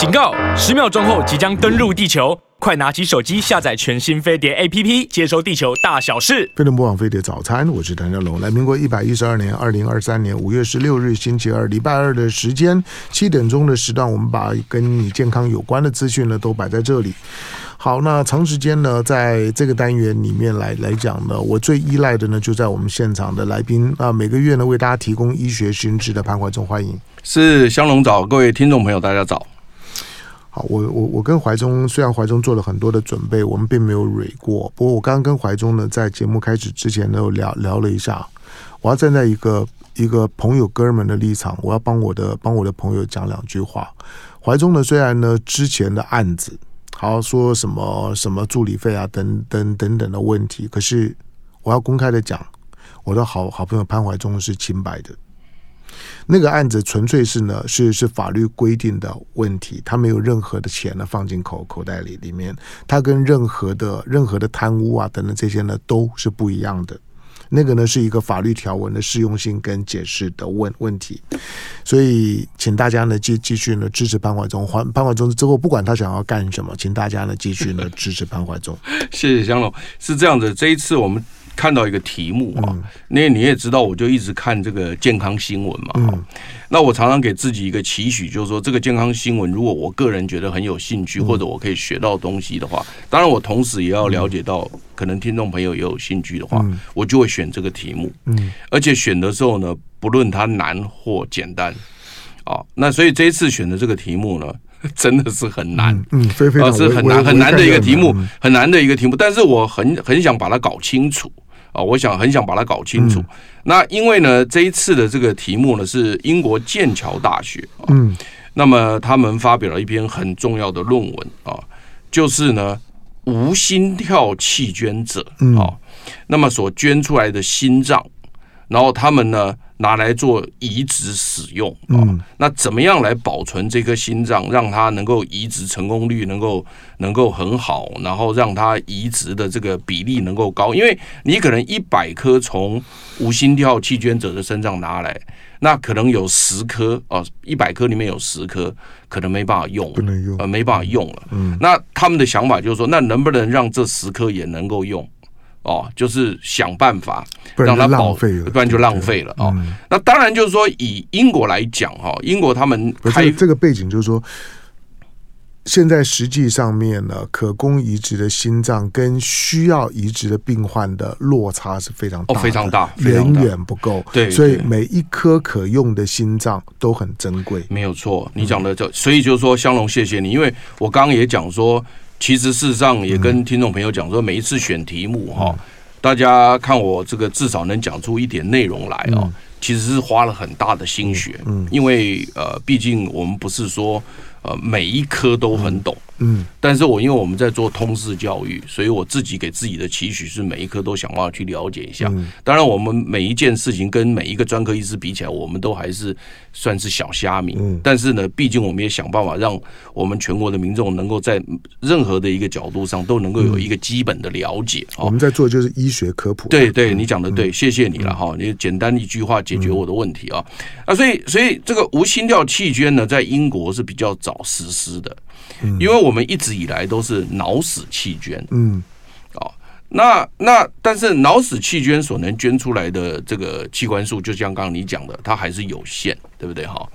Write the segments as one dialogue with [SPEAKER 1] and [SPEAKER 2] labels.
[SPEAKER 1] 警告！十秒钟后即将登陆地球，快拿起手机下载全新飞碟 APP，接收地球大小事。
[SPEAKER 2] 飞碟播放飞碟早餐，我是谭家龙。来，民国一百一十二年二零二三年五月十六日星期二，礼拜二的时间七点钟的时段，我们把跟你健康有关的资讯呢都摆在这里。好，那长时间呢，在这个单元里面来来讲呢，我最依赖的呢，就在我们现场的来宾啊，每个月呢为大家提供医学新知的潘怀宗，欢迎。
[SPEAKER 3] 是香龙早，各位听众朋友，大家早。
[SPEAKER 2] 好，我我我跟怀中虽然怀中做了很多的准备，我们并没有蕊过。不过我刚刚跟怀中呢，在节目开始之前呢，有聊聊了一下。我要站在一个一个朋友哥们的立场，我要帮我的帮我的朋友讲两句话。怀中呢，虽然呢之前的案子，好说什么什么助理费啊等等等等的问题，可是我要公开的讲，我的好好朋友潘怀宗是清白的。那个案子纯粹是呢，是是法律规定的问题，他没有任何的钱呢放进口口袋里里面，他跟任何的任何的贪污啊等等这些呢都是不一样的。那个呢是一个法律条文的适用性跟解释的问问题，所以请大家呢继继续呢支持潘怀宗，潘潘怀宗之后不管他想要干什么，请大家呢继续呢支持潘怀宗。
[SPEAKER 3] 谢谢香龙，是这样的，这一次我们。看到一个题目啊，那你也知道，我就一直看这个健康新闻嘛。嗯，那我常常给自己一个期许，就是说这个健康新闻，如果我个人觉得很有兴趣，或者我可以学到东西的话，当然我同时也要了解到，可能听众朋友也有兴趣的话，我就会选这个题目。嗯，而且选的时候呢，不论它难或简单，啊，那所以这一次选的这个题目呢，真的是很难，嗯，非常是很难很难的一个题目，很难的一个题目，但是我很很想把它搞清楚。啊，我想很想把它搞清楚。那因为呢，这一次的这个题目呢是英国剑桥大学啊，嗯，那么他们发表了一篇很重要的论文啊，就是呢无心跳弃捐者啊，那么所捐出来的心脏，然后他们呢。拿来做移植使用，嗯，那怎么样来保存这颗心脏，让它能够移植成功率能够能够很好，然后让它移植的这个比例能够高？因为你可能一百颗从无心跳弃捐者的身上拿来，那可能有十颗哦，一百颗里面有十颗可能没办法用，不能用，呃，没办法用了。嗯，那他们的想法就是说，那能不能让这十颗也能够用？哦，就是想办法让它浪费了，不然就浪费了哦。嗯、那当然就是说，以英国来讲哈，英国他们开
[SPEAKER 2] 这个背景就是说，现在实际上面呢，可供移植的心脏跟需要移植的病患的落差是非常大，
[SPEAKER 3] 哦，非常大，
[SPEAKER 2] 远远不够。对，所以每一颗可用的心脏都很珍贵。
[SPEAKER 3] 没有错，你讲的这，所以就是说，香龙，谢谢你，因为我刚刚也讲说。其实事实上也跟听众朋友讲说，每一次选题目哈，大家看我这个至少能讲出一点内容来哦，其实是花了很大的心血，因为呃，毕竟我们不是说呃每一科都很懂。嗯，但是我因为我们在做通识教育，所以我自己给自己的期许是每一科都想办法去了解一下。当然，我们每一件事情跟每一个专科医师比起来，我们都还是算是小虾米。嗯但是呢，毕竟我们也想办法让我们全国的民众能够在任何的一个角度上都能够有一个基本的了解。
[SPEAKER 2] 我们在做就是医学科普。
[SPEAKER 3] 对对，你讲的对，谢谢你了哈。你简单一句话解决我的问题啊啊，所以所以这个无心跳弃捐呢，在英国是比较早实施的。因为我们一直以来都是脑死弃捐，嗯，哦，那那但是脑死弃捐所能捐出来的这个器官数，就像刚刚你讲的，它还是有限，对不对？哈？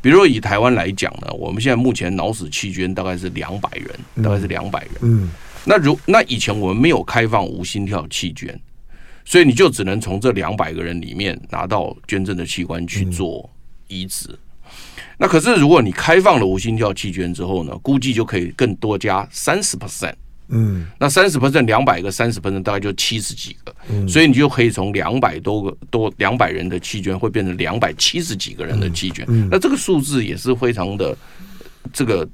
[SPEAKER 3] 比如以台湾来讲呢，我们现在目前脑死弃捐大概是两百人，大概是两百人，嗯，那如那以前我们没有开放无心跳弃捐，所以你就只能从这两百个人里面拿到捐赠的器官去做移植。那可是，如果你开放了无心跳弃捐之后呢，估计就可以更多加三十 percent。嗯，那三十 percent 两百个，三十 percent 大概就七十几个。嗯，所以你就可以从两百多个多两百人的弃捐，会变成两百七十几个人的弃捐。嗯，那这个数字也是非常的这个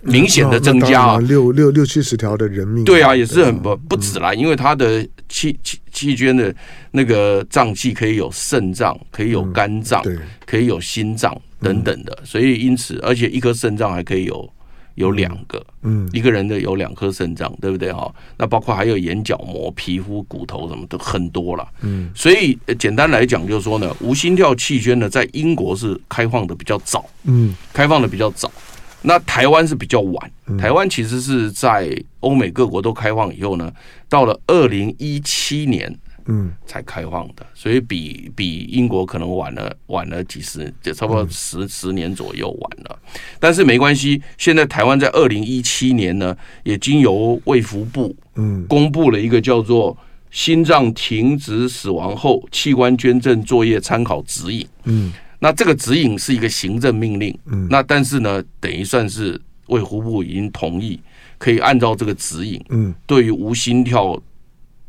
[SPEAKER 3] 明显的增加啊，
[SPEAKER 2] 六六六七十条的人命。
[SPEAKER 3] 对啊，也是很不不止啦，因为他的弃弃弃捐的那个脏器可以有肾脏，可以有肝脏，对，可以有心脏。等等的，所以因此，而且一颗肾脏还可以有有两个，嗯，一个人的有两颗肾脏，对不对？哈？那包括还有眼角膜、皮肤、骨头什么的很多了，嗯，所以简单来讲就是说呢，无心跳气圈呢，在英国是开放的比较早，嗯，开放的比较早。那台湾是比较晚，台湾其实是在欧美各国都开放以后呢，到了二零一七年，嗯，才开放的，所以比比英国可能晚了晚了几十，就差不多十十年左右晚了。但是没关系，现在台湾在二零一七年呢，也经由卫福部，嗯，公布了一个叫做《心脏停止死亡后器官捐赠作业参考指引》，嗯。那这个指引是一个行政命令，嗯，那但是呢，等于算是卫福部已经同意，可以按照这个指引，嗯，对于无心跳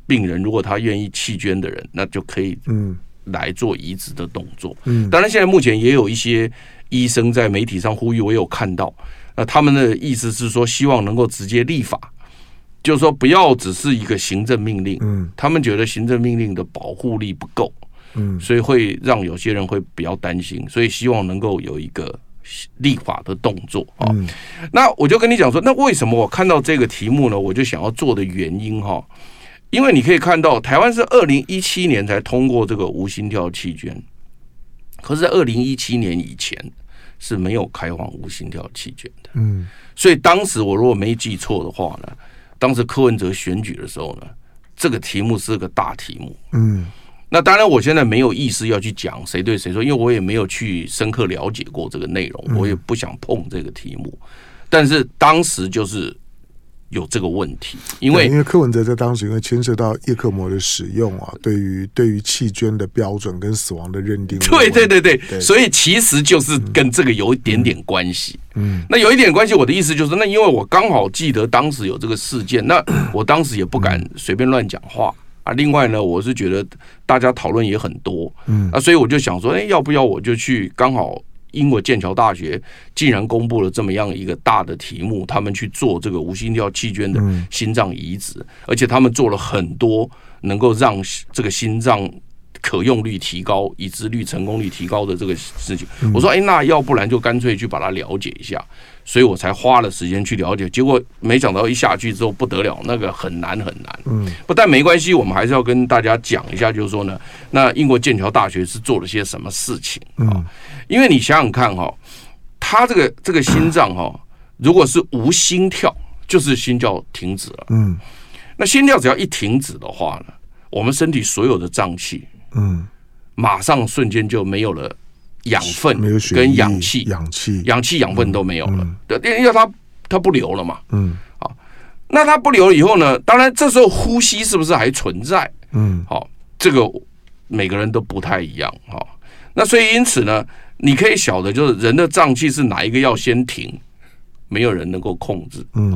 [SPEAKER 3] 病人，如果他愿意弃捐的人，那就可以，嗯，来做移植的动作，嗯，当然现在目前也有一些医生在媒体上呼吁，我有看到，那他们的意思是说，希望能够直接立法，就是说不要只是一个行政命令，嗯，他们觉得行政命令的保护力不够。嗯，所以会让有些人会比较担心，所以希望能够有一个立法的动作啊。那我就跟你讲说，那为什么我看到这个题目呢？我就想要做的原因哈，因为你可以看到，台湾是二零一七年才通过这个无心跳弃捐，可是在二零一七年以前是没有开放无心跳弃捐的。嗯，所以当时我如果没记错的话呢，当时柯文哲选举的时候呢，这个题目是个大题目。嗯。那当然，我现在没有意思要去讲谁对谁错，因为我也没有去深刻了解过这个内容，我也不想碰这个题目。但是当时就是有这个问题，因为
[SPEAKER 2] 因为柯文哲在当时因为牵涉到叶克膜的使用啊，对于对于弃捐的标准跟死亡的认定，
[SPEAKER 3] 对对对对，所以其实就是跟这个有一点点关系。嗯，那有一点关系，我的意思就是，那因为我刚好记得当时有这个事件，那 我当时也不敢随便乱讲话。啊，另外呢，我是觉得大家讨论也很多，嗯，啊，所以我就想说，哎，要不要我就去？刚好英国剑桥大学竟然公布了这么样一个大的题目，他们去做这个无心跳弃捐的心脏移植，而且他们做了很多能够让这个心脏可用率提高、移植率成功率提高的这个事情。我说，哎，那要不然就干脆去把它了解一下。所以我才花了时间去了解，结果没想到一下去之后不得了，那个很难很难。嗯，不但没关系，我们还是要跟大家讲一下，就是说呢，那英国剑桥大学是做了些什么事情啊？因为你想想看哈，他这个这个心脏哈，如果是无心跳，就是心跳停止了。嗯，那心跳只要一停止的话呢，我们身体所有的脏器，嗯，马上瞬间就没有了。养分跟氧气，氧气、氧气、养分都没有了，对，因为它它不流了嘛。嗯，好，那它不流了以后呢？当然，这时候呼吸是不是还存在？嗯，好，这个每个人都不太一样。哈，那所以因此呢，你可以晓得，就是人的脏器是哪一个要先停，没有人能够控制。嗯，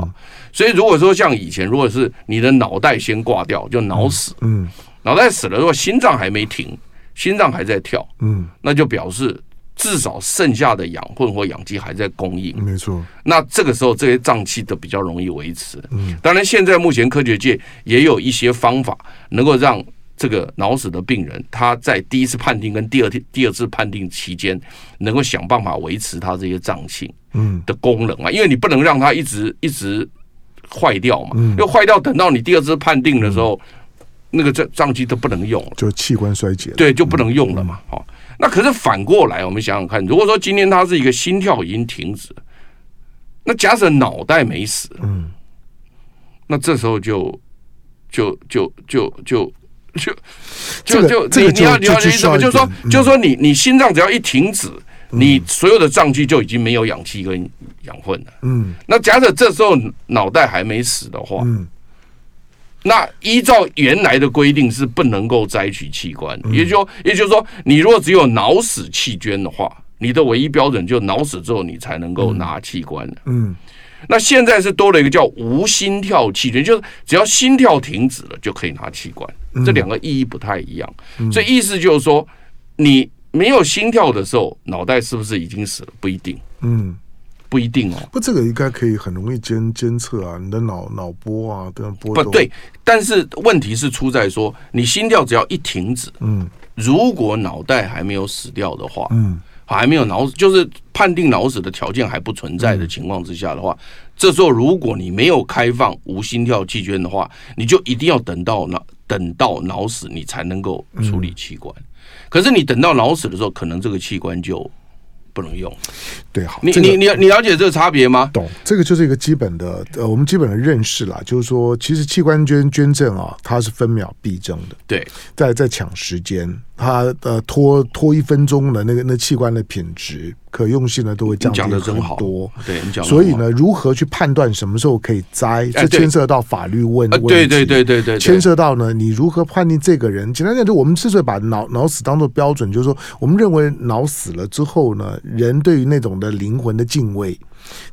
[SPEAKER 3] 所以如果说像以前，如果是你的脑袋先挂掉，就脑死。嗯，脑袋死了，如果心脏还没停。心脏还在跳，嗯，那就表示至少剩下的氧混或氧气还在供应，
[SPEAKER 2] 没错。
[SPEAKER 3] 那这个时候这些脏器都比较容易维持，嗯。当然，现在目前科学界也有一些方法，能够让这个脑死的病人他在第一次判定跟第二天第二次判定期间，能够想办法维持他这些脏器嗯的功能啊，因为你不能让他一直一直坏掉嘛，因为坏掉等到你第二次判定的时候。那个脏脏器都不能用了，
[SPEAKER 2] 就器官衰竭，
[SPEAKER 3] 对，就不能用了嘛。好，那可是反过来，我们想想看，如果说今天他是一个心跳已经停止，那假设脑袋没死，嗯，那这时候就就就就就就 就就你你要你要什么？就是说就是说你你心脏只要一停止，你所有的脏器就已经没有氧气跟养分了。嗯，那假设这时候脑袋还没死的话，嗯。那依照原来的规定是不能够摘取器官，也就也就是说，你如果只有脑死弃捐的话，你的唯一标准就脑死之后你才能够拿器官。嗯，那现在是多了一个叫无心跳弃捐，就是只要心跳停止了就可以拿器官，这两个意义不太一样。所以意思就是说，你没有心跳的时候，脑袋是不是已经死了？不一定。嗯。不一定哦，
[SPEAKER 2] 不，这个应该可以很容易监监测啊，你的脑脑波啊，这样波
[SPEAKER 3] 不对。但是问题是出在说，你心跳只要一停止，嗯，如果脑袋还没有死掉的话，嗯，还没有脑死，就是判定脑死的条件还不存在的情况之下的话，嗯，这时候如果你没有开放无心跳器捐的话，你就一定要等到脑等到脑死，你才能够处理器官。嗯，可是你等到脑死的时候，可能这个器官就。不能用。
[SPEAKER 2] 对，好，
[SPEAKER 3] 你、
[SPEAKER 2] 这个、
[SPEAKER 3] 你你你了解这个差别吗？
[SPEAKER 2] 懂，这个就是一个基本的呃，我们基本的认识啦，就是说，其实器官捐捐赠啊，它是分秒必争的，
[SPEAKER 3] 对，
[SPEAKER 2] 在在抢时间，它呃拖拖一分钟的那个那器官的品质可用性呢都会降低很多。
[SPEAKER 3] 对，你讲，
[SPEAKER 2] 所以呢，如何去判断什么时候可以摘，这牵涉到法律问问题，
[SPEAKER 3] 对对对对对，
[SPEAKER 2] 牵涉到呢，你如何判定这个人？简单讲，就我们之所以把脑脑死当做标准，就是说，我们认为脑死了之后呢，人对于那种的灵魂的敬畏。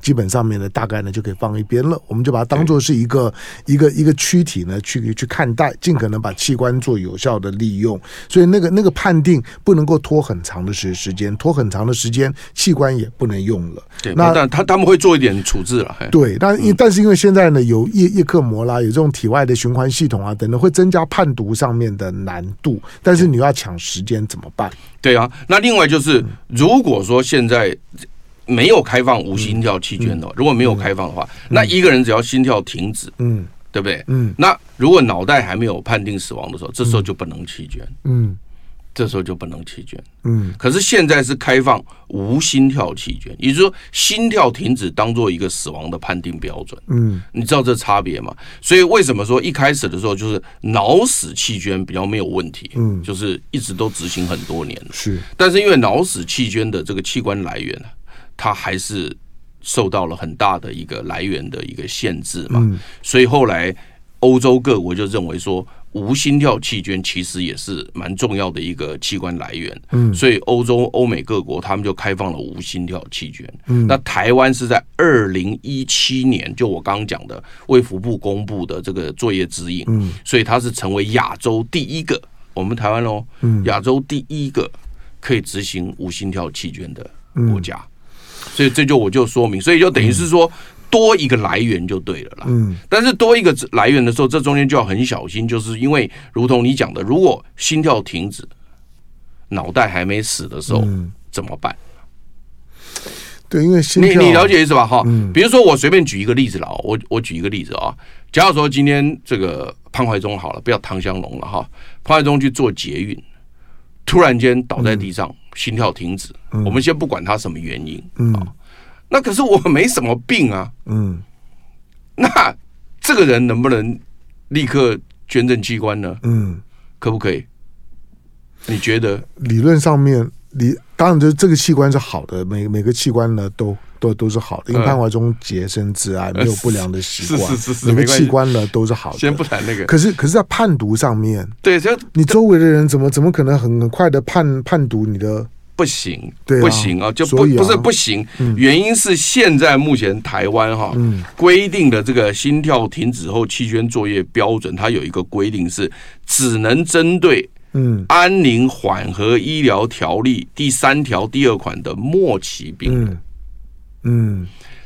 [SPEAKER 2] 基本上面呢，大概呢就可以放一边了。我们就把它当做是一个一个一个躯体呢去去看待，尽可能把器官做有效的利用。所以那个那个判定不能够拖很长的时时间，拖很长的时间，器官也不能用了。
[SPEAKER 3] 对，那但他他们会做一点处置了。
[SPEAKER 2] 对，但因但是因为现在呢有叶叶克膜啦，有这种体外的循环系统啊等等，会增加判读上面的难度。但是你要抢时间怎么办？
[SPEAKER 3] 对啊，那另外就是如果说现在。没有开放无心跳器捐的，如果没有开放的话，那一个人只要心跳停止，嗯，对不对？嗯，那如果脑袋还没有判定死亡的时候，这时候就不能弃捐，嗯，这时候就不能弃捐，嗯。可是现在是开放无心跳器捐，也就是说心跳停止当做一个死亡的判定标准，嗯，你知道这差别吗？所以为什么说一开始的时候就是脑死器捐比较没有问题，嗯，就是一直都执行很多年，是。但是因为脑死器捐的这个器官来源呢？它还是受到了很大的一个来源的一个限制嘛，所以后来欧洲各国就认为说，无心跳器捐其实也是蛮重要的一个器官来源，嗯，所以欧洲、欧美各国他们就开放了无心跳器捐。嗯，那台湾是在二零一七年，就我刚刚讲的卫福部公布的这个作业指引，嗯，所以它是成为亚洲第一个，我们台湾喽，嗯，亚洲第一个可以执行无心跳器捐的国家。所以这就我就说明，所以就等于是说多一个来源就对了啦。嗯，但是多一个来源的时候，这中间就要很小心，就是因为如同你讲的，如果心跳停止，脑袋还没死的时候怎么办？
[SPEAKER 2] 对，因为心
[SPEAKER 3] 你你了解意思吧？哈，比如说我随便举一个例子了，我我举一个例子啊，假如说今天这个潘怀忠好了，不要唐香龙了哈，潘怀忠去做捷运，突然间倒在地上。心跳停止，嗯、我们先不管他什么原因，嗯、啊，那可是我没什么病啊，嗯，那这个人能不能立刻捐赠器官呢？嗯，可不可以？你觉得？
[SPEAKER 2] 理论上面，理当然就是这个器官是好的，每每个器官呢都都都是好的，因为潘怀忠洁身自爱，没有不良的习惯，
[SPEAKER 3] 是是是是，
[SPEAKER 2] 每个器官呢都是好的。
[SPEAKER 3] 先不谈那个，
[SPEAKER 2] 可是可是，在判读上面，
[SPEAKER 3] 对，就
[SPEAKER 2] 你周围的人怎么怎么可能很很快的判判读你的？
[SPEAKER 3] 不行，对不行啊，就不不是不行。原因是现在目前台湾哈规定的这个心跳停止后期捐作业标准，它有一个规定是只能针对嗯。安宁缓和医疗条例第三条第二款的末期病人，嗯，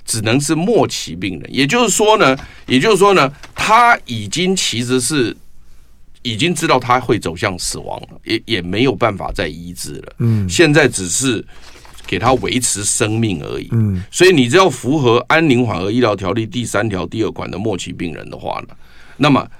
[SPEAKER 3] 只能是末期病人。也就是说呢，也就是说呢，他已经其实是。已经知道他会走向死亡了，也也没有办法再医治了。嗯，现在只是给他维持生命而已。嗯，所以你只要符合《安宁缓和医疗条例》第三条第二款的末期病人的话呢，那么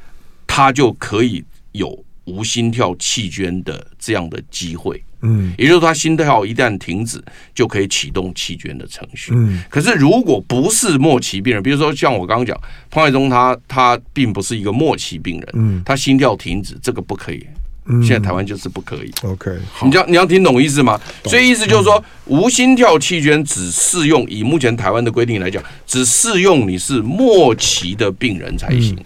[SPEAKER 3] 他就可以有无心跳气捐的这样的机会。嗯，也就是说，他心跳一旦停止，就可以启动器捐的程序。嗯，可是如果不是末期病人，比如说像我刚刚讲潘怀忠，他他并不是一个末期病人，嗯，他心跳停止，这个不可以。嗯，现在台湾就是不可以。OK，你要你要听懂意思吗？所以意思就是说，无心跳器捐只适用，以目前台湾的规定来讲，只适用你是末期的病人才行。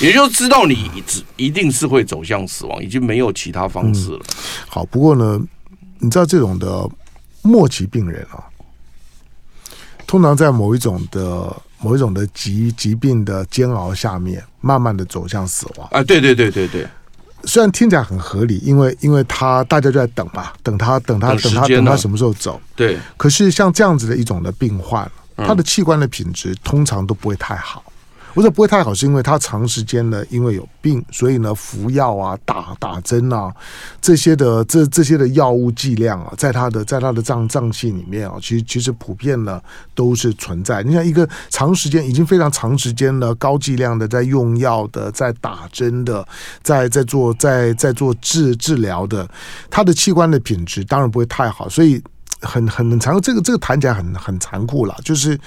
[SPEAKER 3] 也就知道你只一定是会走向死亡，已经没有其他方式了。
[SPEAKER 2] 好，不过呢。你知道这种的末期病人啊，通常在某一种的某一种的疾疾病的煎熬下面，慢慢的走向死亡
[SPEAKER 3] 啊！对对对对对，
[SPEAKER 2] 虽然听起来很合理，因为因为他大家就在等嘛，等他等他等他等他什么时候走？
[SPEAKER 3] 对。
[SPEAKER 2] 可是像这样子的一种的病患，他的器官的品质通常都不会太好。我说不会太好，是因为他长时间呢，因为有病，所以呢服药啊、打打针啊这些的这这些的药物剂量啊，在他的在他的脏脏器里面啊，其实其实普遍呢都是存在。你像一个长时间已经非常长时间了，高剂量的在用药的，在打针的，在在做在在做治治疗的，他的器官的品质当然不会太好，所以。很很残酷，这个这个谈起来很很残酷了，就是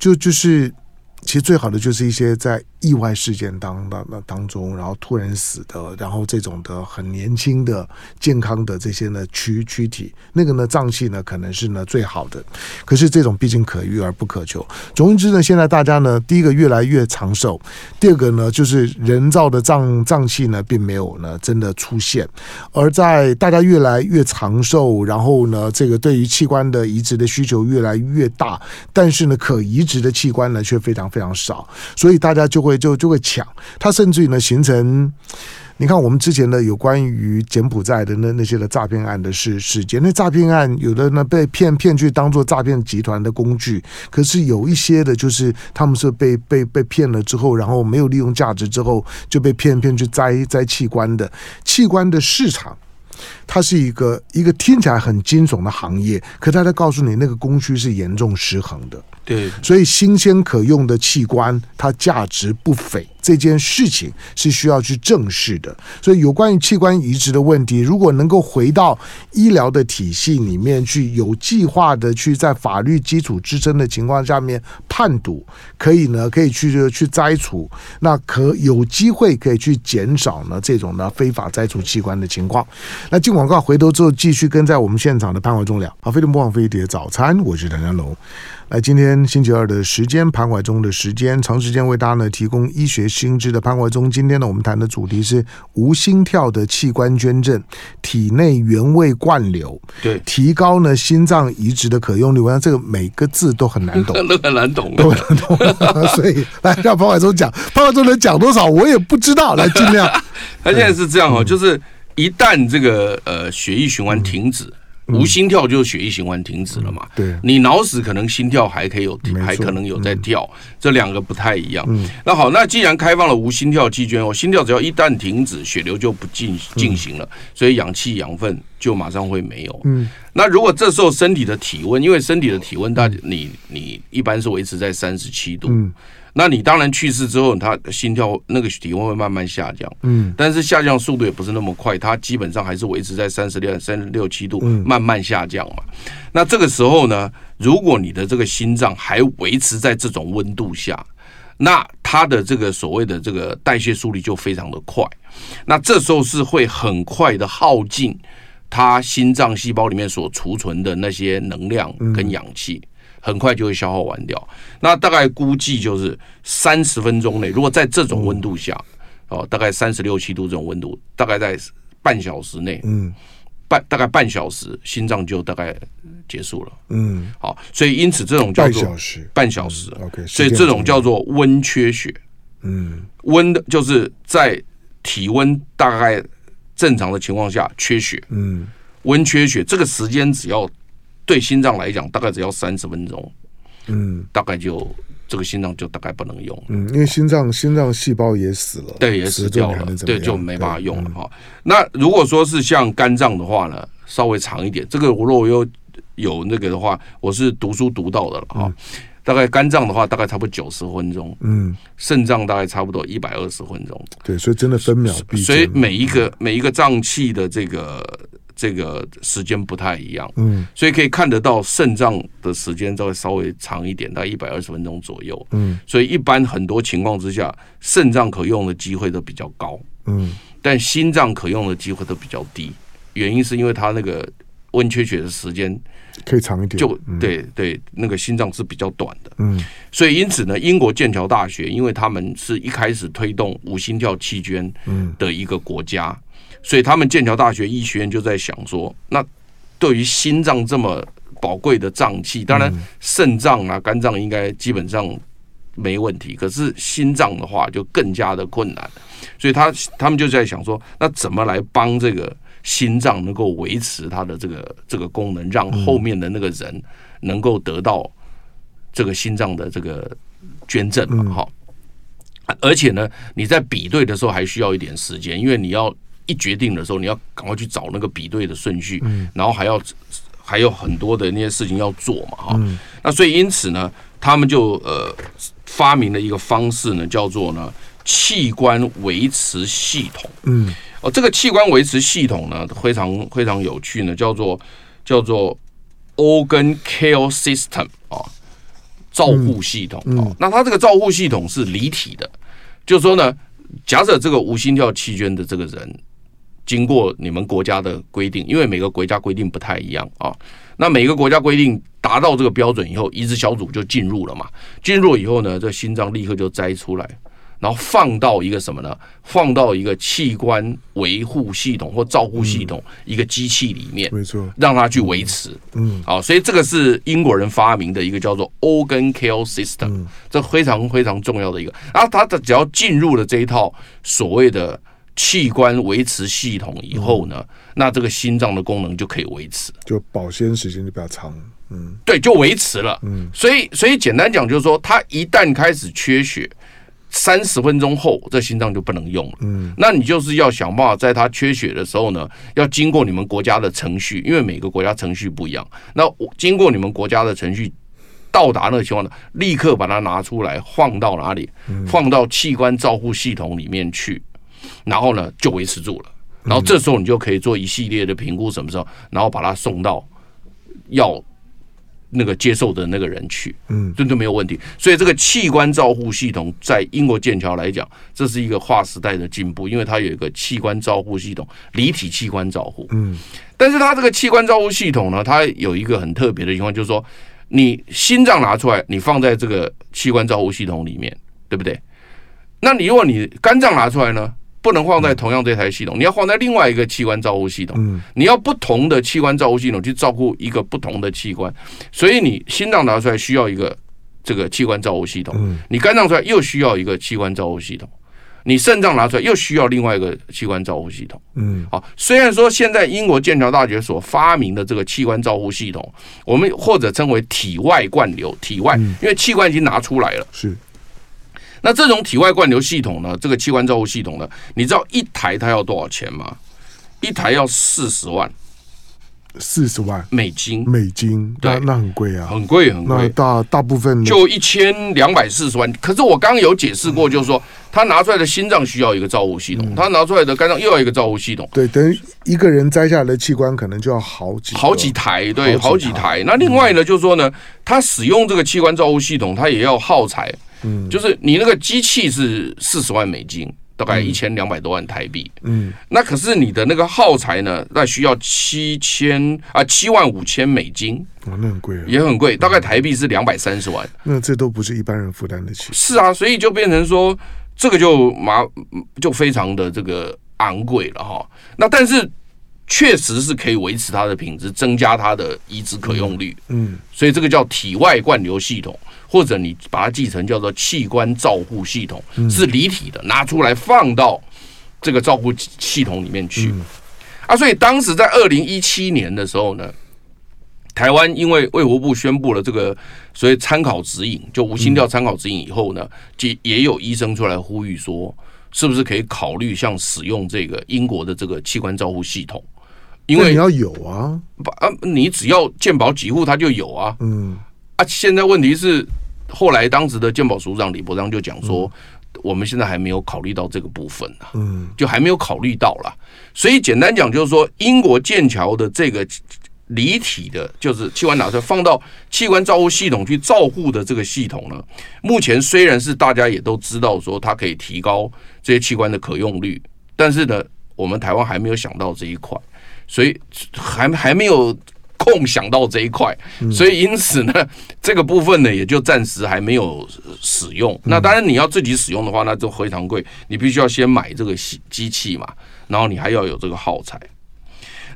[SPEAKER 2] 就就是。其实最好的就是一些在意外事件当当当中，然后突然死的，然后这种的很年轻的健康的这些呢躯躯体，那个呢脏器呢可能是呢最好的，可是这种毕竟可遇而不可求。总之呢，现在大家呢，第一个越来越长寿，第二个呢就是人造的脏脏器呢并没有呢真的出现，而在大家越来越长寿，然后呢这个对于器官的移植的需求越来越大，但是呢可移植的器官呢却非常。非常少，所以大家就会就就会抢，它甚至于呢形成，你看我们之前的有关于柬埔寨的那那些的诈骗案的事事件，那诈骗案有的呢被骗骗去当做诈骗集团的工具，可是有一些的就是他们是被被被骗了之后，然后没有利用价值之后就被骗骗去摘摘器官的器官的市场。它是一个一个听起来很惊悚的行业，可它在告诉你，那个供需是严重失衡的。
[SPEAKER 3] 对，
[SPEAKER 2] 所以新鲜可用的器官，它价值不菲。这件事情是需要去正视的，所以有关于器官移植的问题，如果能够回到医疗的体系里面去，有计划的去在法律基础支撑的情况下面判读，可以呢，可以去去摘除，那可有机会可以去减少呢这种呢非法摘除器官的情况。那进广告回头之后，继续跟在我们现场的潘怀忠聊。好，飞碟不放飞碟早餐，我是谭家龙。来，今天星期二的时间，潘怀忠的时间，长时间为大家呢提供医学新知的潘怀忠。今天呢，我们谈的主题是无心跳的器官捐赠，体内原位灌流，
[SPEAKER 3] 对，
[SPEAKER 2] 提高呢心脏移植的可用率。我想这个每个字都很难懂，
[SPEAKER 3] 都很难懂，
[SPEAKER 2] 都很难懂。所以来让潘怀忠讲，潘怀忠能讲多少，我也不知道。来，尽量。
[SPEAKER 3] 他现在是这样哦，就是一旦这个呃血液循环停止。无心跳就是血液循环停止了嘛？
[SPEAKER 2] 对，
[SPEAKER 3] 你脑死可能心跳还可以有，还可能有在跳，这两个不太一样。嗯那好，那既然开放了无心跳器捐，我心跳只要一旦停止，血流就不进进行了，所以氧气养分就马上会没有。嗯，那如果这时候身体的体温，因为身体的体温，大你你一般是维持在三十七度。那你当然去世之后，他心跳那个体温会慢慢下降，嗯，但是下降速度也不是那么快，它基本上还是维持在三十六、三十六七度，慢慢下降嘛。那这个时候呢，如果你的这个心脏还维持在这种温度下，那它的这个所谓的这个代谢速率就非常的快，那这时候是会很快的耗尽它心脏细胞里面所储存的那些能量跟氧气。很快就会消耗完掉，那大概估计就是三十分钟内，如果在这种温度下，哦，大概三十六七度这种温度，大概在半小时内，嗯，半大概半小时，心脏就大概结束了，嗯，好，所以因此这种叫做半小时，半小时，OK，所以这种叫做温缺血，嗯，温的就是在体温大概正常的情况下缺血，嗯，温缺血这个时间只要。对心脏来讲，大概只要三十分钟，嗯，大概就这个心脏就大概不能用，
[SPEAKER 2] 嗯，因为心脏心脏细胞也死了，
[SPEAKER 3] 对，也死掉了，对，就没办法用了哈。那如果说是像肝脏的话呢，稍微长一点，这个我如果有有那个的话，我是读书读到的了哈。大概肝脏的话，大概差不多九十分钟，嗯，肾脏大概差不多一百二十分钟，
[SPEAKER 2] 对，所以真的分秒必争，
[SPEAKER 3] 所以每一个每一个脏器的这个。这个时间不太一样，嗯，所以可以看得到肾脏的时间稍微稍微长一点，大概一百二十分钟左右，嗯，所以一般很多情况之下，肾脏可用的机会都比较高，嗯，但心脏可用的机会都比较低，原因是因为它那个温缺血的时间
[SPEAKER 2] 可以长一点，
[SPEAKER 3] 就对对，那个心脏是比较短的，嗯，所以因此呢，英国剑桥大学，因为他们是一开始推动无心跳器捐的一个国家。所以他们剑桥大学医学院就在想说，那对于心脏这么宝贵的脏器，当然肾脏啊、肝脏应该基本上没问题，可是心脏的话就更加的困难。所以他他们就在想说，那怎么来帮这个心脏能够维持它的这个这个功能，让后面的那个人能够得到这个心脏的这个捐赠嘛？哈，而且呢，你在比对的时候还需要一点时间，因为你要。一决定的时候，你要赶快去找那个比对的顺序，嗯、然后还要还有很多的那些事情要做嘛，哈、嗯。那所以因此呢，他们就呃发明了一个方式呢，叫做呢器官维持系统。嗯，哦，这个器官维持系统呢非常非常有趣呢，叫做叫做 Organ Care System 啊，照护系统。
[SPEAKER 2] 嗯嗯、
[SPEAKER 3] 那它这个照护系统是离体的，就是说呢，假设这个无心跳器捐的这个人，经过你们国家的规定，因为每个国家规定不太一样啊。那每个国家规定达到这个标准以后，移植小组就进入了嘛。进入以后呢，这心脏立刻就摘出来，然后放到一个什么呢？放到一个器官维护系统或照顾系统一个机器里面，
[SPEAKER 2] 没错，
[SPEAKER 3] 让它去维持。嗯，好，所以这个是英国人发明的一个叫做 Organ Care System，这非常非常重要的一个。然后它的只要进入了这一套所谓的。器官维持系统以后呢，嗯、那这个心脏的功能就可以维持，
[SPEAKER 2] 就保鲜时间就比较长。嗯，
[SPEAKER 3] 对，就维持了。嗯，所以所以简单讲就是说，它一旦开始缺血，三十分钟后这心脏就不能用了。嗯，那你就是要想办法在它缺血的时候呢，要经过你们国家的程序，因为每个国家程序不一样。那我经过你们国家的程序，到达那个情况呢，立刻把它拿出来放到哪里？嗯、放到器官照护系统里面去。然后呢，就维持住了。然后这时候你就可以做一系列的评估，什么时候，然后把它送到要那个接受的那个人去，嗯，这都没有问题。所以这个器官照护系统在英国剑桥来讲，这是一个划时代的进步，因为它有一个器官照护系统，离体器官照护。嗯，但是它这个器官照护系统呢，它有一个很特别的情况，就是说你心脏拿出来，你放在这个器官照护系统里面，对不对？那你如果你肝脏拿出来呢？不能放在同样这台系统，你要放在另外一个器官照护系统。你要不同的器官照护系统去照顾一个不同的器官，所以你心脏拿出来需要一个这个器官照护系统，你肝脏出来又需要一个器官照护系统，你肾脏拿出来又需要另外一个器官照护系统。嗯，好，虽然说现在英国剑桥大学所发明的这个器官照护系统，我们或者称为体外灌流，体外，因为器官已经拿出来了，是。那这种体外灌流系统呢？这个器官照护系统呢？你知道一台它要多少钱吗？一台要四十万，
[SPEAKER 2] 四十万
[SPEAKER 3] 美金，
[SPEAKER 2] 美金，对，那很贵啊，
[SPEAKER 3] 很贵很贵。
[SPEAKER 2] 大大部分
[SPEAKER 3] 就一千两百四十万。可是我刚刚有解释过，就是说他拿出来的心脏需要一个照护系统，他拿出来的肝脏又要一个照护系统。
[SPEAKER 2] 对，等于一个人摘下来的器官可能就要好几
[SPEAKER 3] 好几台，对，好几台。那另外呢，就是说呢，他使用这个器官照护系统，他也要耗材。嗯，就是你那个机器是四十万美金，大概一千两百多万台币。嗯，那可是你的那个耗材呢，那需要七千啊七万五千美金。
[SPEAKER 2] 哦，那很贵啊，
[SPEAKER 3] 也很贵，大概台币是两百三十万。
[SPEAKER 2] 那这都不是一般人负担得起。
[SPEAKER 3] 是啊，所以就变成说这个就麻就非常的这个昂贵了哈。那但是确实是可以维持它的品质，增加它的移植可用率。嗯，所以这个叫体外灌流系统。或者你把它记成叫做器官照护系统，是离体的，拿出来放到这个照护系统里面去。啊，所以当时在二零一七年的时候呢，台湾因为卫福部宣布了这个所谓参考指引，就无心跳参考指引以后呢，就也有医生出来呼吁说，是不是可以考虑像使用这个英国的这个器官照护系统？因为
[SPEAKER 2] 你要有啊，
[SPEAKER 3] 啊，你只要健保几户，它就有啊。嗯，啊，现在问题是。后来，当时的健保署长李伯章就讲说：“我们现在还没有考虑到这个部分呢，嗯，就还没有考虑到了。所以简单讲，就是说，英国剑桥的这个离体的，就是器官拿出来放到器官照护系统去照护的这个系统呢，目前虽然是大家也都知道说它可以提高这些器官的可用率，但是呢，我们台湾还没有想到这一块，所以还还没有。”空想到这一块，所以因此呢，这个部分呢也就暂时还没有使用。那当然你要自己使用的话，那就非常贵，你必须要先买这个机器嘛，然后你还要有这个耗材。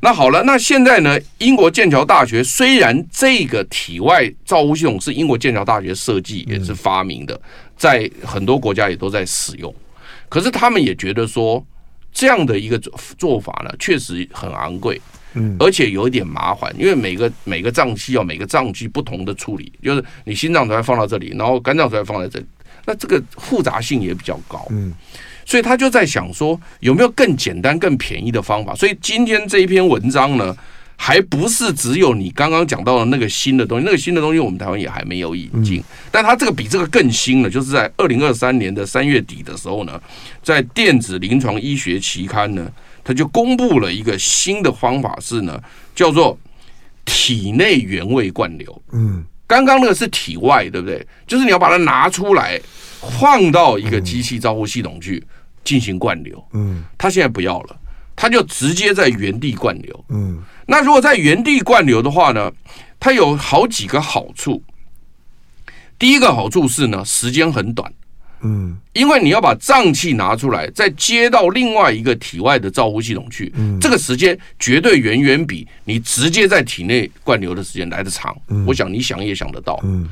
[SPEAKER 3] 那好了，那现在呢，英国剑桥大学虽然这个体外造物系统是英国剑桥大学设计也是发明的，在很多国家也都在使用，可是他们也觉得说这样的一个做法呢，确实很昂贵。嗯，而且有一点麻烦，因为每个每个脏器要每个脏器不同的处理，就是你心脏才放到这里，然后肝脏才放在这里，那这个复杂性也比较高。嗯，所以他就在想说，有没有更简单、更便宜的方法？所以今天这一篇文章呢，还不是只有你刚刚讲到的那个新的东西，那个新的东西我们台湾也还没有引进，但它这个比这个更新了，就是在二零二三年的三月底的时候呢，在电子临床医学期刊呢。他就公布了一个新的方法是呢，叫做体内原位灌流。
[SPEAKER 2] 嗯，
[SPEAKER 3] 刚刚那个是体外，对不对？就是你要把它拿出来，放到一个机器照护系统去进行灌流。
[SPEAKER 2] 嗯，
[SPEAKER 3] 他现在不要了，他就直接在原地灌流。
[SPEAKER 2] 嗯，
[SPEAKER 3] 那如果在原地灌流的话呢，它有好几个好处。第一个好处是呢，时间很短。
[SPEAKER 2] 嗯，
[SPEAKER 3] 因为你要把脏器拿出来，再接到另外一个体外的照护系统去，
[SPEAKER 2] 嗯，
[SPEAKER 3] 这个时间绝对远远比你直接在体内灌流的时间来得长。
[SPEAKER 2] 嗯，
[SPEAKER 3] 我想你想也想得到。
[SPEAKER 2] 嗯，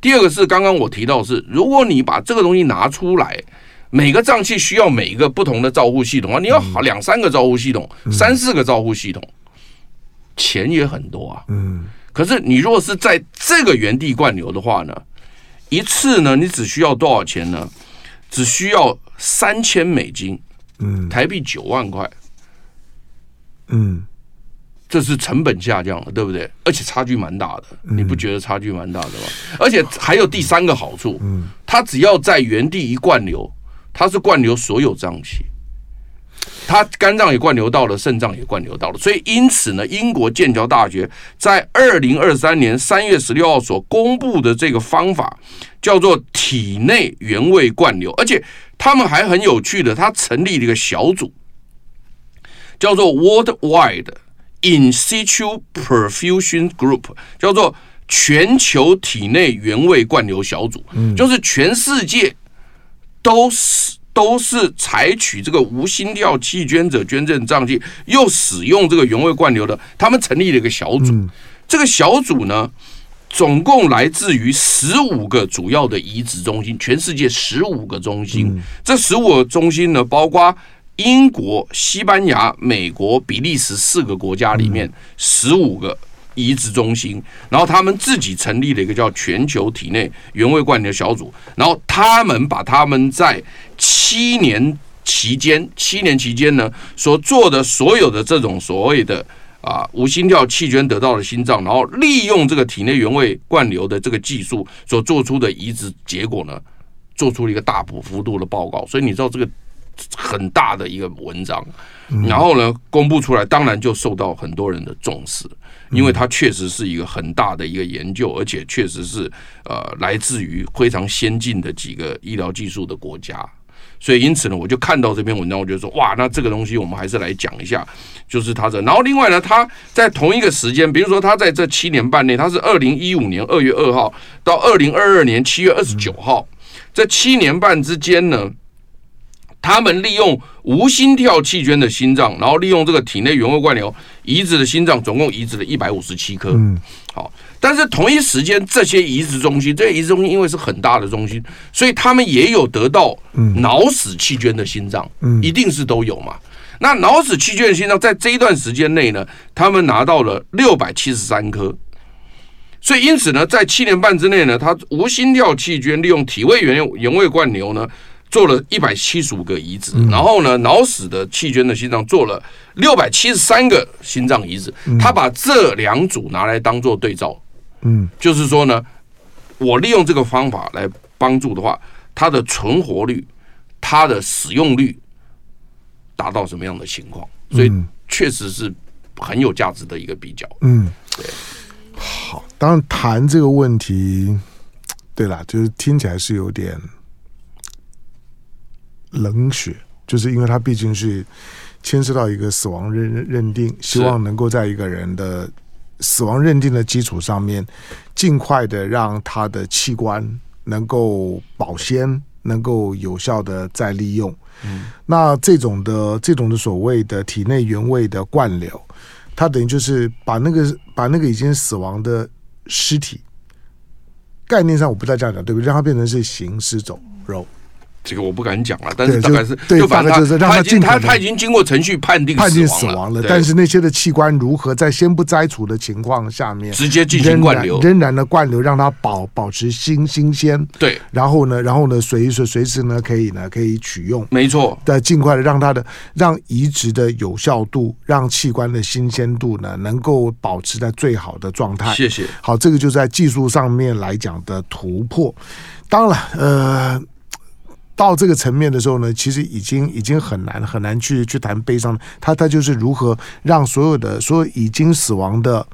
[SPEAKER 3] 第二个是刚刚我提到的是，如果你把这个东西拿出来，每个脏器需要每一个不同的照护系统啊，你要两三个照护系统，三四个照护系统，钱也很多啊。
[SPEAKER 2] 嗯，
[SPEAKER 3] 可是你如果是在这个原地灌流的话呢？一次呢，你只需要多少钱呢？只需要三千美金，
[SPEAKER 2] 嗯，
[SPEAKER 3] 台币九万块，
[SPEAKER 2] 嗯，
[SPEAKER 3] 这是成本下降了，对不对？而且差距蛮大的，你不觉得差距蛮大的吗？而且还有第三个好处，嗯，它只要在原地一灌流，它是灌流所有脏器。他肝脏也灌流到了，肾脏也灌流到了，所以因此呢，英国剑桥大学在二零二三年三月十六号所公布的这个方法叫做体内原位灌流，而且他们还很有趣的，他成立了一个小组，叫做 Worldwide In Situ Perfusion Group，叫做全球体内原位灌流小组，就是全世界都是。都是采取这个无心跳弃捐者捐赠脏器，又使用这个原位灌流的，他们成立了一个小组。这个小组呢，总共来自于十五个主要的移植中心，全世界十五个中心。这十五个中心呢，包括英国、西班牙、美国、比利时四个国家里面十五个。移植中心，然后他们自己成立了一个叫全球体内原位灌流小组，然后他们把他们在七年期间，七年期间呢所做的所有的这种所谓的啊无心跳弃捐得到的心脏，然后利用这个体内原位灌流的这个技术所做出的移植结果呢，做出了一个大幅度的报告，所以你知道这个很大的一个文章，然后呢公布出来，当然就受到很多人的重视。因为它确实是一个很大的一个研究，而且确实是呃来自于非常先进的几个医疗技术的国家，所以因此呢，我就看到这篇文章，我就说哇，那这个东西我们还是来讲一下，就是他的。然后另外呢，他在同一个时间，比如说他在这七年半内，他是二零一五年二月二号到二零二二年七月二十九号，这七年半之间呢。他们利用无心跳弃捐的心脏，然后利用这个体内原位灌流移植的心脏，总共移植了一百五十七颗。嗯，好，但是同一时间，这些移植中心，这些移植中心因为是很大的中心，所以他们也有得到脑死弃捐的心脏，嗯，一定是都有嘛。那脑死弃捐的心脏在这一段时间内呢，他们拿到了六百七十三颗，所以因此呢，在七年半之内呢，他无心跳弃捐利用体位原原位灌流呢。做了一百七十五个移植，然后呢，脑死的弃捐的心脏做了六百七十三个心脏移植。他把这两组拿来当做对照，嗯，就是说呢，我利用这个方法来帮助的话，它的存活率、它的使用率达到什么样的情况？所以确实是很有价值的一个比较。
[SPEAKER 2] 嗯，对。好，当然谈这个问题，对啦，就是听起来是有点。冷血，就是因为他毕竟是牵涉到一个死亡认认定，希望能够在一个人的死亡认定的基础上面，尽快的让他的器官能够保鲜，能够有效的再利用。嗯，那这种的这种的所谓的体内原位的灌流，它等于就是把那个把那个已经死亡的尸体，概念上我不再这样讲，对不对？让它变成是行尸走肉。
[SPEAKER 3] 这个我不敢讲了，但是大概是就反正他他已经他他已经经过程序判定
[SPEAKER 2] 判定死亡了，但是那些的器官如何在先不摘除的情况下面
[SPEAKER 3] 直接进行灌流，
[SPEAKER 2] 仍然的灌流让它保保持新新鲜，
[SPEAKER 3] 对，然
[SPEAKER 2] 后呢，然后呢，随时随时呢可以呢可以取用，
[SPEAKER 3] 没错，
[SPEAKER 2] 的尽快的让它的让移植的有效度，让器官的新鲜度呢能够保持在最好的状态。
[SPEAKER 3] 谢谢。
[SPEAKER 2] 好，这个就在技术上面来讲的突破。当然，呃。到这个层面的时候呢，其实已经已经很难很难去去谈悲伤。他他就是如何让所有的所有已经死亡的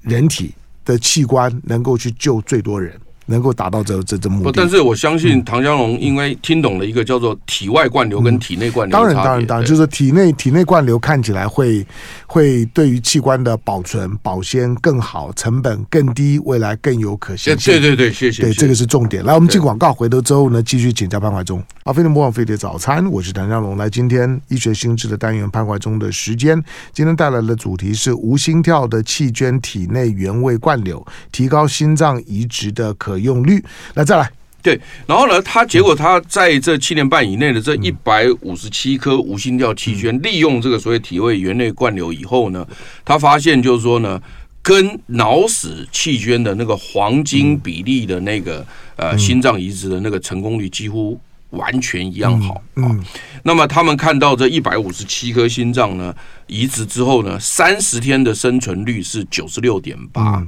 [SPEAKER 2] 人体的器官能够去救最多人。能够达到这这这目的，
[SPEAKER 3] 但是我相信唐江龙因为听懂了一个叫做体外灌流跟体内灌流，嗯，当然当然当然，
[SPEAKER 2] 就是体内体内灌流看起来会会对于器官的保存保鲜更好，成本更低，未来更有可行性。
[SPEAKER 3] 对对对，谢谢。
[SPEAKER 2] 对，这个是重点。来，我们进广告，回头之后呢，继续请教潘怀忠。阿飞的魔王飞碟早餐，我是唐江龙。来，今天医学新知的单元，潘怀忠的时间，今天带来的主题是无心跳的气捐体内原位灌流，提高心脏移植的可用率。那再来，
[SPEAKER 3] 对，然后呢，他结果他在这七年半以内的这一百五十七颗无心跳气圈，利用这个所谓体位原内灌流以后呢，他发现就是说呢，跟脑死气圈的那个黄金比例的那个呃心脏移植的那个成功率几乎完全一样好啊。那么他们看到这一百五十七颗心脏呢移植之后呢，三十天的生存率是九十六点八。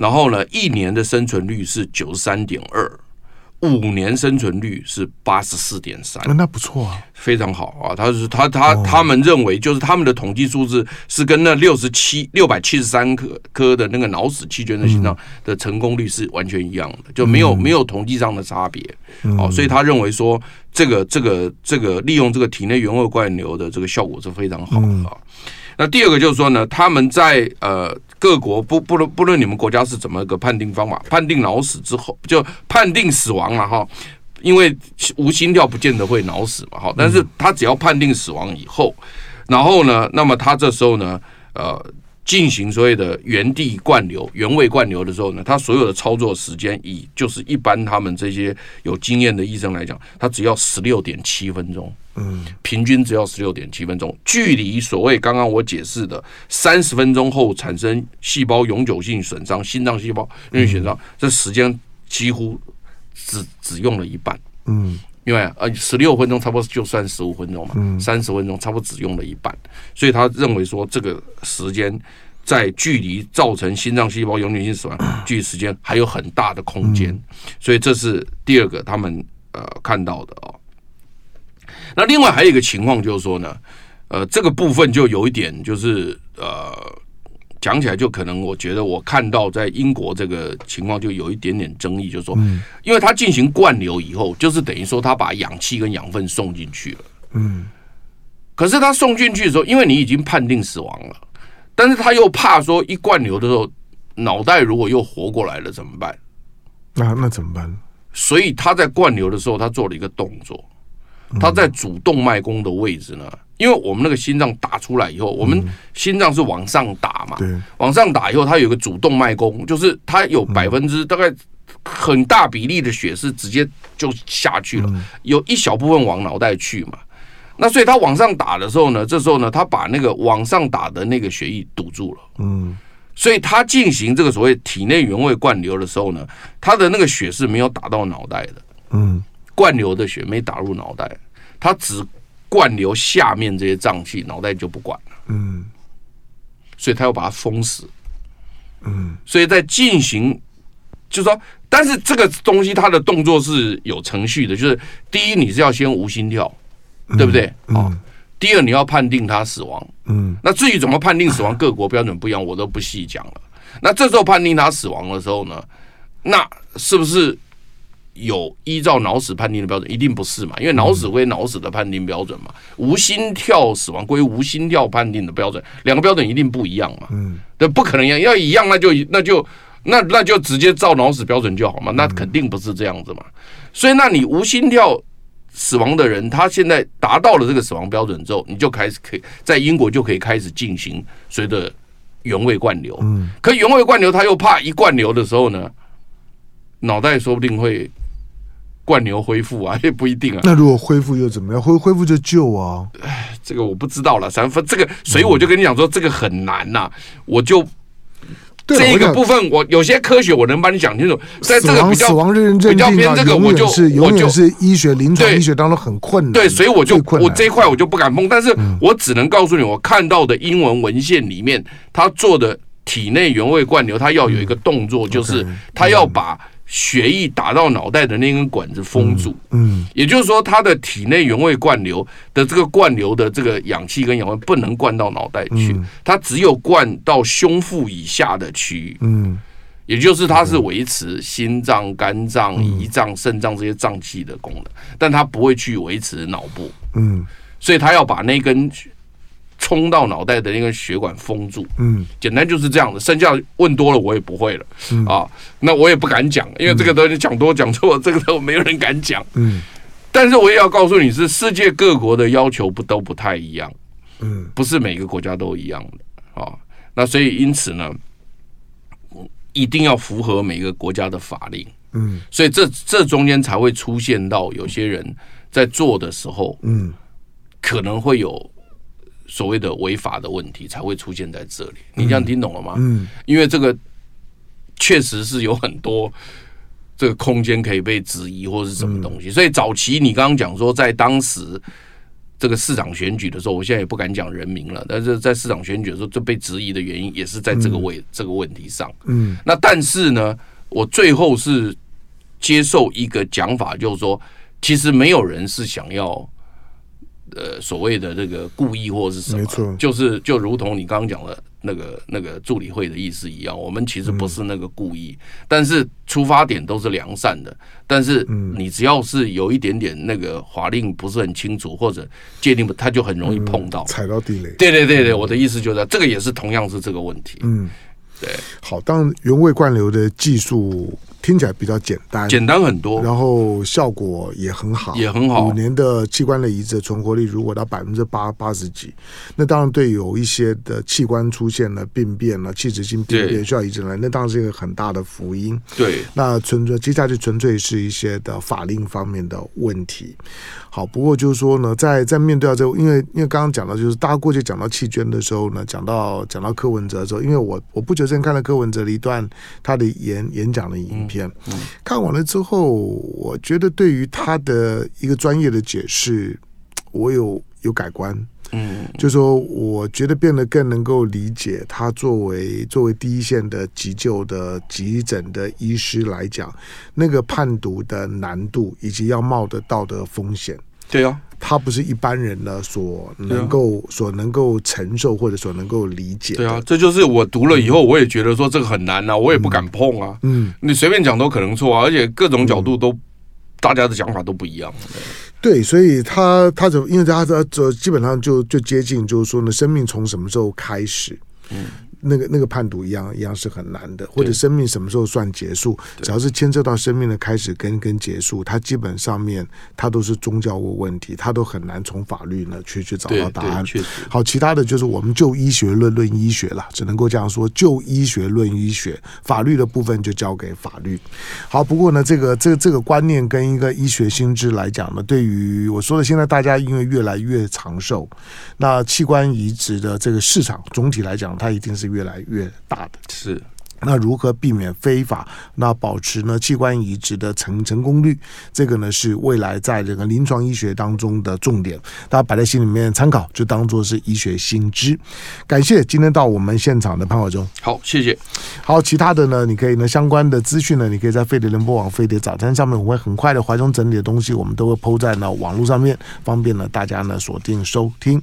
[SPEAKER 3] 然后呢，一年的生存率是九十三点二，五年生存率是八十四点三，
[SPEAKER 2] 那不错啊，
[SPEAKER 3] 非常好啊。他是他他他们认为，就是他们的统计数字是跟那六十七六百七十三颗颗的那个脑死气捐的心脏的成功率是完全一样的，就没有没有统计上的差别。哦，所以他认为说，这个这个这个利用这个体内原位灌流的这个效果是非常好的啊。那第二个就是说呢，他们在呃。各国不不论不论你们国家是怎么个判定方法，判定脑死之后就判定死亡了哈，因为无心跳不见得会脑死嘛哈，但是他只要判定死亡以后，然后呢，那么他这时候呢，呃。进行所谓的原地灌流、原位灌流的时候呢，他所有的操作时间以就是一般他们这些有经验的医生来讲，他只要十六点七分钟，嗯，平均只要十六点七分钟，距离所谓刚刚我解释的三十分钟后产生细胞永久性损伤、心脏细胞永久性损伤，这时间几乎只只用了一半，嗯。因为呃，十六分钟差不多就算十五分钟嘛，三十分钟差不多只用了一半，所以他认为说这个时间在距离造成心脏细胞永久性死亡距离时间还有很大的空间，所以这是第二个他们呃看到的哦。那另外还有一个情况就是说呢，呃，这个部分就有一点就是呃。讲起来就可能，我觉得我看到在英国这个情况就有一点点争议，就是说，因为他进行灌流以后，就是等于说他把氧气跟养分送进去了，嗯，可是他送进去的时候，因为你已经判定死亡了，但是他又怕说一灌流的时候，脑袋如果又活过来了怎么办？
[SPEAKER 2] 那那怎么办？
[SPEAKER 3] 所以他在灌流的时候，他做了一个动作，他在主动脉弓的位置呢。因为我们那个心脏打出来以后，我们心脏是往上打嘛，往上打以后，它有个主动脉弓，就是它有百分之大概很大比例的血是直接就下去了，有一小部分往脑袋去嘛。那所以它往上打的时候呢，这时候呢，它把那个往上打的那个血液堵住了，嗯，所以它进行这个所谓体内原位灌流的时候呢，它的那个血是没有打到脑袋的，嗯，灌流的血没打入脑袋，它只。灌流下面这些脏器，脑袋就不管了。嗯，所以他要把它封死。嗯，所以在进行，就是说，但是这个东西它的动作是有程序的，就是第一你是要先无心跳，对不对？嗯。第二你要判定他死亡。嗯。那至于怎么判定死亡，各国标准不一样，我都不细讲了。那这时候判定他死亡的时候呢，那是不是？有依照脑死判定的标准，一定不是嘛？因为脑死归脑死的判定标准嘛，无心跳死亡归无心跳判定的标准，两个标准一定不一样嘛？嗯，对，不可能一样，要一样那就那就那那就直接照脑死标准就好嘛？那肯定不是这样子嘛。所以，那你无心跳死亡的人，他现在达到了这个死亡标准之后，你就开始可以在英国就可以开始进行随着原位灌流。嗯，可原位灌流他又怕一灌流的时候呢，脑袋说不定会。灌流恢复啊，也不一定啊。
[SPEAKER 2] 那如果恢复又怎么样？恢恢复就救啊？
[SPEAKER 3] 哎，这个我不知道了。三分这个，所以我就跟你讲说，这个很难呐、啊。我就这一个部分，我有些科学我能帮你讲清楚。在这个比较
[SPEAKER 2] 死亡认证比较偏这个，我就是永远是医学临床医学当中很困难。
[SPEAKER 3] 对，所以我就我这一块我就不敢碰。但是我只能告诉你，我看到的英文文献里面，他做的体内原位灌流，他要有一个动作，就是他要把。血液打到脑袋的那根管子封住，
[SPEAKER 2] 嗯，
[SPEAKER 3] 也就是说，他的体内原位灌流的这个灌流的这个氧气跟氧气不能灌到脑袋去，它只有灌到胸腹以下的区域，
[SPEAKER 2] 嗯，
[SPEAKER 3] 也就是它是维持心脏、肝脏、胰脏、肾脏这些脏器的功能，但它不会去维持脑部，
[SPEAKER 2] 嗯，
[SPEAKER 3] 所以他要把那根。冲到脑袋的那个血管封住，
[SPEAKER 2] 嗯，
[SPEAKER 3] 简单就是这样的。剩下问多了我也不会了，
[SPEAKER 2] 嗯、
[SPEAKER 3] 啊，那我也不敢讲，因为这个东西讲多讲错，这个都没有人敢讲。
[SPEAKER 2] 嗯，
[SPEAKER 3] 但是我也要告诉你是，世界各国的要求不都不太一样，
[SPEAKER 2] 嗯，
[SPEAKER 3] 不是每个国家都一样的啊。那所以因此呢，一定要符合每个国家的法令，
[SPEAKER 2] 嗯，
[SPEAKER 3] 所以这这中间才会出现到有些人在做的时候，
[SPEAKER 2] 嗯，
[SPEAKER 3] 可能会有。所谓的违法的问题才会出现在这里，你这样听懂了吗？
[SPEAKER 2] 嗯，
[SPEAKER 3] 因为这个确实是有很多这个空间可以被质疑或是什么东西，所以早期你刚刚讲说，在当时这个市长选举的时候，我现在也不敢讲人名了，但是在市长选举的时候，就被质疑的原因也是在这个位这个问题上。
[SPEAKER 2] 嗯，
[SPEAKER 3] 那但是呢，我最后是接受一个讲法，就是说，其实没有人是想要。呃，所谓的这个故意或是什么，
[SPEAKER 2] 没错，
[SPEAKER 3] 就是就如同你刚刚讲的那个那个助理会的意思一样，我们其实不是那个故意，嗯、但是出发点都是良善的。但是你只要是有一点点那个法令不是很清楚或者界定不，他就很容易碰到、
[SPEAKER 2] 嗯、踩到地雷。
[SPEAKER 3] 对对对对，我的意思就是这个也是同样是这个问题。
[SPEAKER 2] 嗯，
[SPEAKER 3] 对。
[SPEAKER 2] 好，当原位灌流的技术。听起来比较简单，
[SPEAKER 3] 简单很多，
[SPEAKER 2] 然后效果也很好，
[SPEAKER 3] 也很好。
[SPEAKER 2] 五年的器官的移植的存活率如果到百分之八八十几，那当然对有一些的器官出现了病变了，器质性病变需要移植来，那当然是一个很大的福音。
[SPEAKER 3] 对，
[SPEAKER 2] 那纯粹接下去纯粹是一些的法令方面的问题。好，不过就是说呢，在在面对到这个，因为因为刚刚讲到，就是大家过去讲到弃捐的时候呢，讲到讲到柯文哲的时候，因为我我不久前看了柯文哲的一段他的演演讲的影片，看完了之后，我觉得对于他的一个专业的解释，我有有改观。
[SPEAKER 3] 嗯，
[SPEAKER 2] 就是说我觉得变得更能够理解他作为作为第一线的急救的急诊的医师来讲，那个判读的难度以及要冒的道德风险。
[SPEAKER 3] 对啊，
[SPEAKER 2] 他不是一般人呢所能够、啊、所能够承受或者所能够理解。
[SPEAKER 3] 对啊，这就是我读了以后，我也觉得说这个很难啊，我也不敢碰啊。
[SPEAKER 2] 嗯，
[SPEAKER 3] 你随便讲都可能错啊，而且各种角度都、嗯、大家的想法都不一样。
[SPEAKER 2] 对，所以他他怎么？因为他这这基本上就就接近，就是说呢，生命从什么时候开始？嗯。那个那个判读一样一样是很难的，或者生命什么时候算结束？只要是牵涉到生命的开始跟跟结束，它基本上面它都是宗教问问题，它都很难从法律呢去去找到答案。好，其他的就是我们就医学论论医学了，只能够这样说，就医学论医学，法律的部分就交给法律。好，不过呢，这个这个这个观念跟一个医学新知来讲呢，对于我说的，现在大家因为越来越长寿，那器官移植的这个市场总体来讲，它一定是。越来越大的
[SPEAKER 3] 是，
[SPEAKER 2] 那如何避免非法？那保持呢器官移植的成成功率？这个呢是未来在这个临床医学当中的重点，大家摆在心里面参考，就当做是医学新知。感谢今天到我们现场的潘怀忠，
[SPEAKER 3] 好，谢谢。
[SPEAKER 2] 好，其他的呢，你可以呢相关的资讯呢，你可以在飞碟联播网、飞碟早餐上面，我会很快的怀中整理的东西，我们都会 PO 在呢网络上面，方便呢大家呢锁定收听。